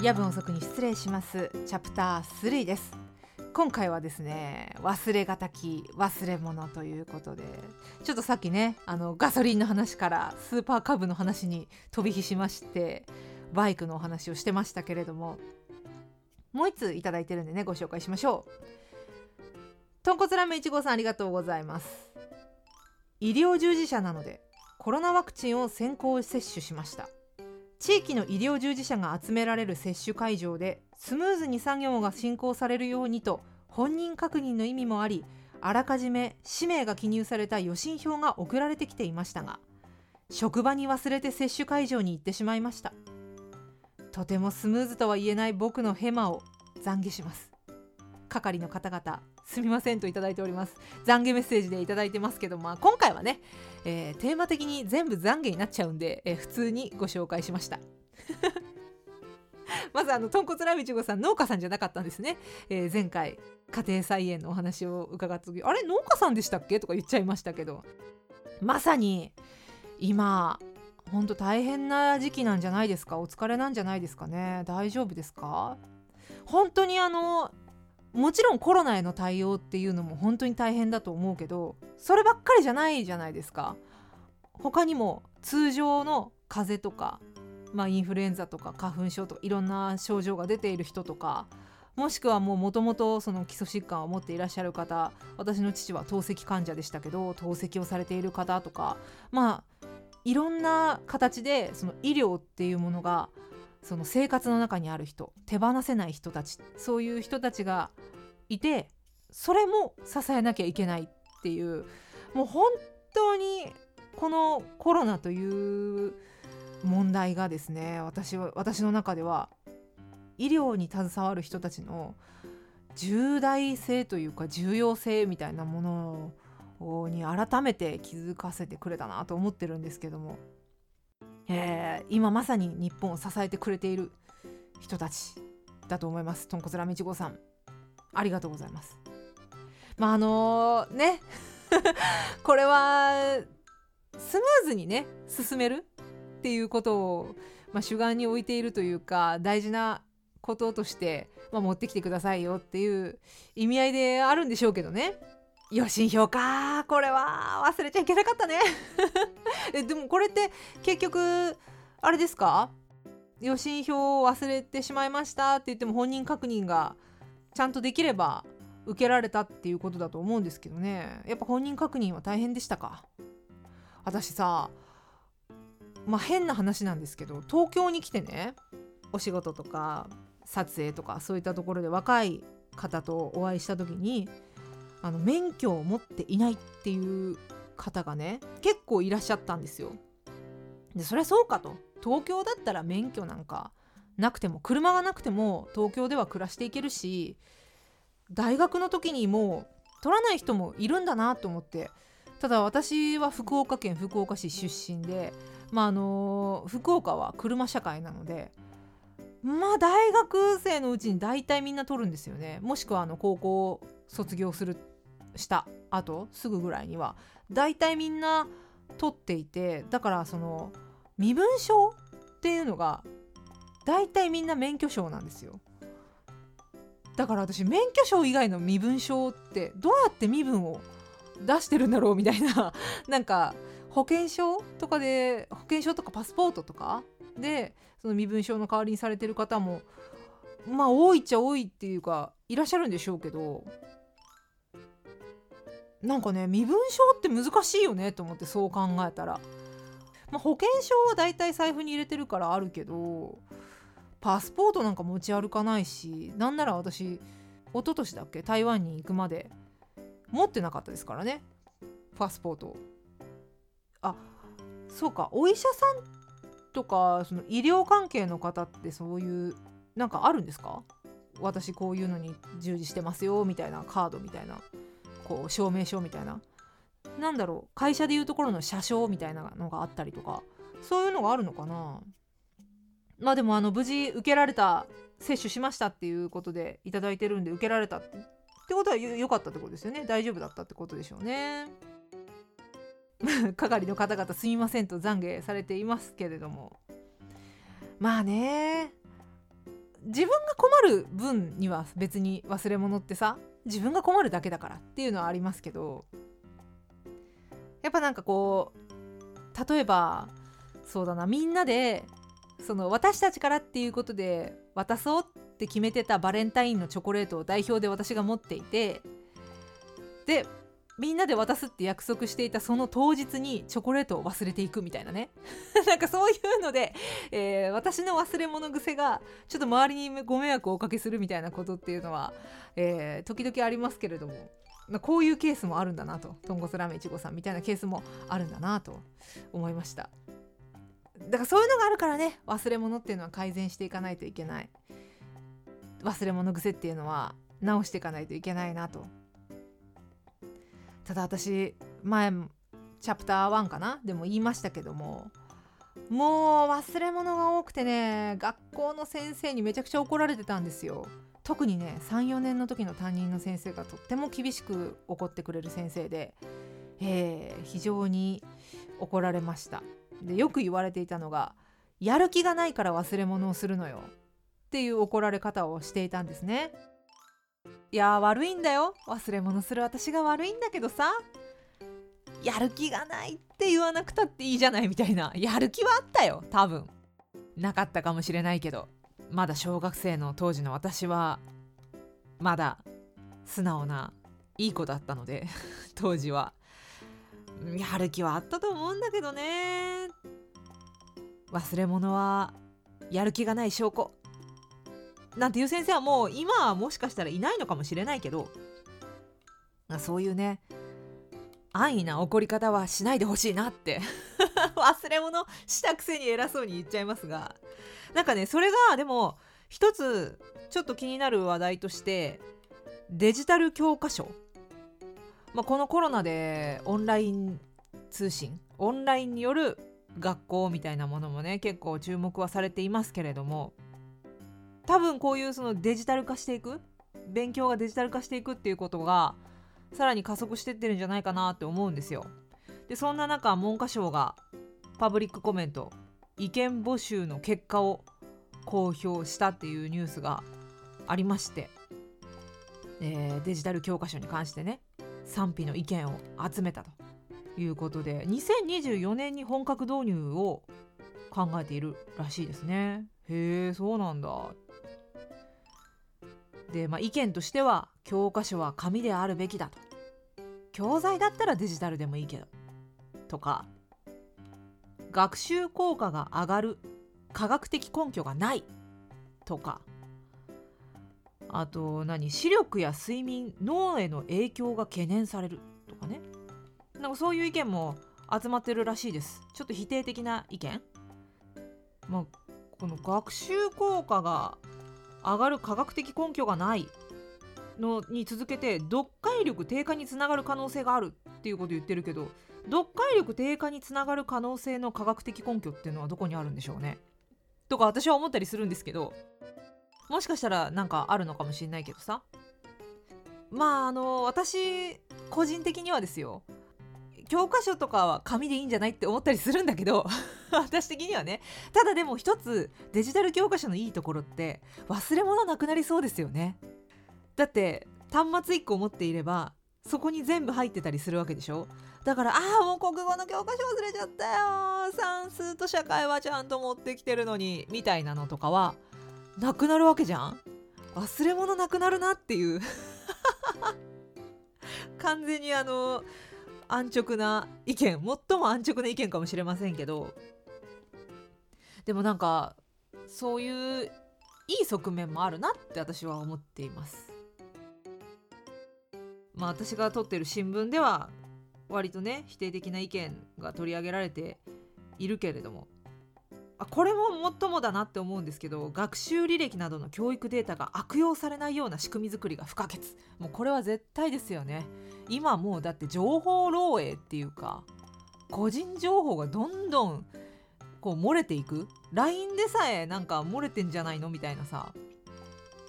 夜分遅くに失礼します。チャプター3です。今回はですね忘れがたき忘れ物ということでちょっとさっきねあのガソリンの話からスーパーカブの話に飛び火しましてバイクのお話をしてましたけれどももう一通いただいてるんでねご紹介しましょう。豚骨ラーメン1号さんありがとうございます。医療従事者なのでコロナワクチンを先行接種しました。地域の医療従事者が集められる接種会場でスムーズに作業が進行されるようにと本人確認の意味もありあらかじめ氏名が記入された予診票が送られてきていましたが職場に忘れて接種会場に行ってしまいました。とてもスムーズとは言えない僕のヘマを懺悔します。係の方々すみませんといただいております。懺悔メッセージでいただいてますけど、まあ、今回はね、えー、テーマ的に全部懺悔になっちゃうんで、えー、普通にご紹介しました。まずあの豚骨ラビチゴさん農家さんじゃなかったんですね、えー、前回家庭菜園のお話を伺った時あれ農家さんでしたっけ？とか言っちゃいましたけど。まさに今ほんと大変な時期なんじゃないですか？お疲れなんじゃないですかね？大丈夫ですか？本当にあのもちろんコロナへの対応っていうのも本当に大変だと思うけどそればっかりじゃないじゃないですか。他にも通常の風邪とか、まあ、インフルエンザとか花粉症とかいろんな症状が出ている人とかもしくはもともとその基礎疾患を持っていらっしゃる方私の父は透析患者でしたけど透析をされている方とかまあいろんな形でその医療っていうものがその生活の中にある人手放せない人たちそういう人たちがいてそれも支えなきゃいけないっていうもう本当にこのコロナという問題がですね私は私の中では医療に携わる人たちの重大性というか重要性みたいなものに改めて気づかせてくれたなと思ってるんですけども。えー、今まさに日本を支えてくれている人たちだと思います。豚骨ラーメン1号さん。ありがとうございます。まああのー、ね。これはスムーズにね進めるっていうことを、まあ、主眼に置いているというか大事なこととして、まあ、持ってきてくださいよっていう意味合いであるんでしょうけどね。予診票かこれは。忘れちゃいけなかったね。えでもこれって結局あれですか？予診票を忘れてしまいましたって言っても本人確認がちゃんとできれば受けられたっていうことだと思うんですけどね。やっぱ本人確認は大変でしたか？私さまあ変な話なんですけど東京に来てねお仕事とか撮影とかそういったところで若い方とお会いした時にあの免許を持っていないっていう方がね結構いらっしゃったんですよ。でそりゃそうかと。東京だったら免許なんかなくても車がなくても東京では暮らしていけるし大学の時にもう取らない人もいるんだなと思って。ただ私は福岡県福岡市出身でまああの福岡は車社会なのでまあ大学生のうちに大体みんな取るんですよね。もしくはあの高校卒業するした後すぐぐらいには大体みんな取っていてだからその身分証っていうのが大体みんな免許証なんですよ。だから私免許証以外の身分証ってどうやって身分を出してるんだろうみたいな なんか保険証とかで保険証とかパスポートとかでその身分証の代わりにされてる方もまあ多いっちゃ多いっていうかいらっしゃるんでしょうけどなんかね身分証って難しいよねと思ってそう考えたら、まあ、保険証はだいたい財布に入れてるからあるけどパスポートなんか持ち歩かないしなんなら私一昨年だっけ台湾に行くまで持ってなかったですからね。パスポートあそうかお医者さんとかその医療関係の方ってそういうなんかあるんですか？私こういうのに従事してますよみたいなカードみたいな。こう証明書みたいな。なんだろう会社でいうところの車掌みたいなのがあったりとかそういうのがあるのかな。まあでもあの無事受けられた接種しましたっていうことで頂いてるんで受けられたってってことは良かったってことですよね。大丈夫だったってことでしょうね。係の方々すみませんと懺悔されていますけれども。まあね。自分が困る分には別に忘れ物ってさ自分が困るだけだからっていうのはありますけどやっぱなんかこう例えばそうだなみんなでその私たちからっていうことで渡そうって決めてたバレンタインのチョコレートを代表で私が持っていてでみんなで渡すって約束していたその当日にチョコレートを忘れていくみたいなね。なんかそういうので、えー、私の忘れ物癖がちょっと周りにご迷惑をおかけするみたいなことっていうのは、えー、時々ありますけれどもまこういうケースもあるんだなと。豚骨ラーメンいちごさんみたいなケースもあるんだなと思いました。だからそういうのがあるからね忘れ物っていうのは改善していかないといけない。忘れ物癖っていうのは直していかないといけないなと。ただ私前チャプター1かな？でも言いましたけども。もう忘れ物が多くてね学校の先生にめちゃくちゃ怒られてたんですよ。特にね34年の時の担任の先生がとっても厳しく怒ってくれる先生で、えー、非常に怒られました。でよく言われていたのがやる気がないから忘れ物をするのよ。っていう怒られ方をしていたんですね。いや悪いんだよ。忘れ物する私が悪いんだけどさ。やる気がないって言わなくたっていいじゃないみたいな。やる気はあったよ多分。なかったかもしれないけど。まだ小学生の当時の私はまだ素直ないい子だったので 当時は。やる気はあったと思うんだけどね。忘れ物はやる気がない証拠。なんていう先生はもう今はもしかしたらいないのかもしれないけどそういうね安易な怒り方はしないでほしいなって 忘れ物したくせに偉そうに言っちゃいますがなんかねそれがでも一つちょっと気になる話題としてデジタル教科書、まあ、このコロナでオンライン通信オンラインによる学校みたいなものもね結構注目はされていますけれども多分こういうそのデジタル化していく勉強がデジタル化していくっていうことがさらに加速してってるんじゃないかなって思うんですよ。でそんな中文科省がパブリックコメント意見募集の結果を公表したっていうニュースがありまして、えー、デジタル教科書に関してね賛否の意見を集めたということで2024年に本格導入を考えているらしいですね。へえそうなんだで、まあ、意見としては教科書は紙であるべきだと。教材だったらデジタルでもいいけど。とか学習効果が上がる科学的根拠がない。とかあと何視力や睡眠脳への影響が懸念される。とかね。なんかそういう意見も集まってるらしいです。ちょっと否定的な意見。まあこの学習効果が上がる科学的根拠がないのに続けて読解力低下につながる可能性があるっていうこと言ってるけど読解力低下につながる可能性の科学的根拠っていうのはどこにあるんでしょうね？とか私は思ったりするんですけどもしかしたらなんかあるのかもしれないけどさ。まああの私個人的にはですよ。教科書とかは紙でいいんじゃないって思ったりするんだけど 私的にはね。ただでも一つデジタル教科書のいいところって忘れ物なくなりそうですよね。だって端末1個持っていればそこに全部入ってたりするわけでしょ。だからああもう国語の教科書忘れちゃったよ。算数と社会はちゃんと持ってきてるのにみたいなのとかはなくなるわけじゃん。忘れ物なくなるなっていう。完全にあの安直な意見最も安直な意見かもしれませんけどでもなんかそういういい側面もあるなって私は思っています。まあ私が撮ってる新聞では割とね否定的な意見が取り上げられているけれどもあこれももっともだなって思うんですけど学習履歴などの教育データが悪用されないような仕組み作りが不可欠。もうこれは絶対ですよね。今もうだって情報漏洩っていうか個人情報がどんどんこう漏れていく。LINE でさえなんか漏れてんじゃないのみたいなさ。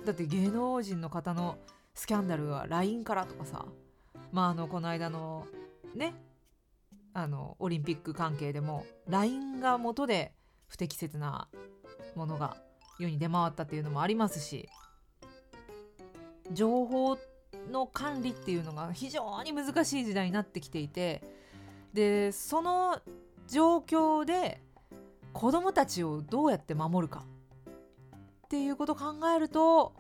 だって芸能人の方のスキャンダルは LINE からとかさ。まああのこの間のねあのオリンピック関係でも LINE が元で不適切なものが世に出回ったっていうのもありますし情報の管理っていうのが非常に難しい時代になってきていてでその状況で子どもたちをどうやって守るかっていうことを考えると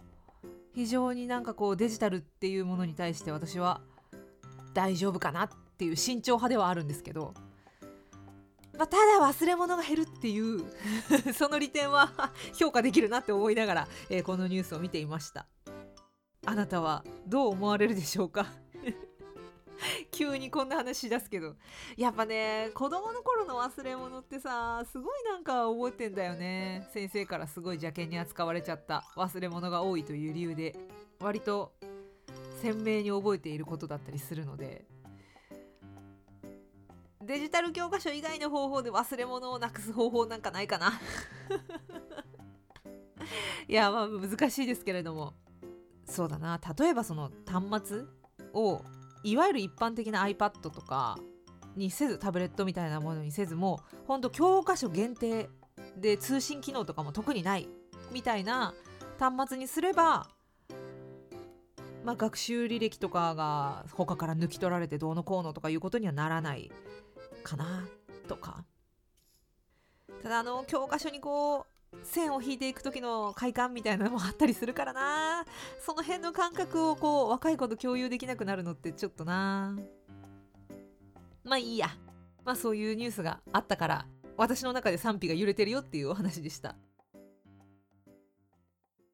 非常になんかこうデジタルっていうものに対して私は大丈夫かなっていう慎重派ではあるんですけど、まあ、ただ忘れ物が減るっていう その利点は 評価できるなって思いながら、えー、このニュースを見ていました。あなたはどう思われるでしょうか？急にこんな話し出すけど。やっぱね子供の頃の忘れ物ってさすごいなんか覚えてんだよね。先生からすごい邪険に扱われちゃった忘れ物が多いという理由で割と鮮明に覚えていることだったりするので。デジタル教科書以外の方法で忘れ物をなくす方法なんかないかな。いやまあ難しいですけれども。そうだな。例えばその端末をいわゆる一般的な iPad とかにせずタブレットみたいなものにせずもほんと教科書限定で通信機能とかも特にないみたいな端末にすればまあ、学習履歴とかが他から抜き取られてどうのこうのとかいうことにはならない。かな？とか。ただあの教科書にこう線を引いていく時の快感みたいなのもあったりするからな。その辺の感覚をこう若い子と共有できなくなるのってちょっとな。まあいいや。まあそういうニュースがあったから私の中で賛否が揺れてるよっていうお話でした。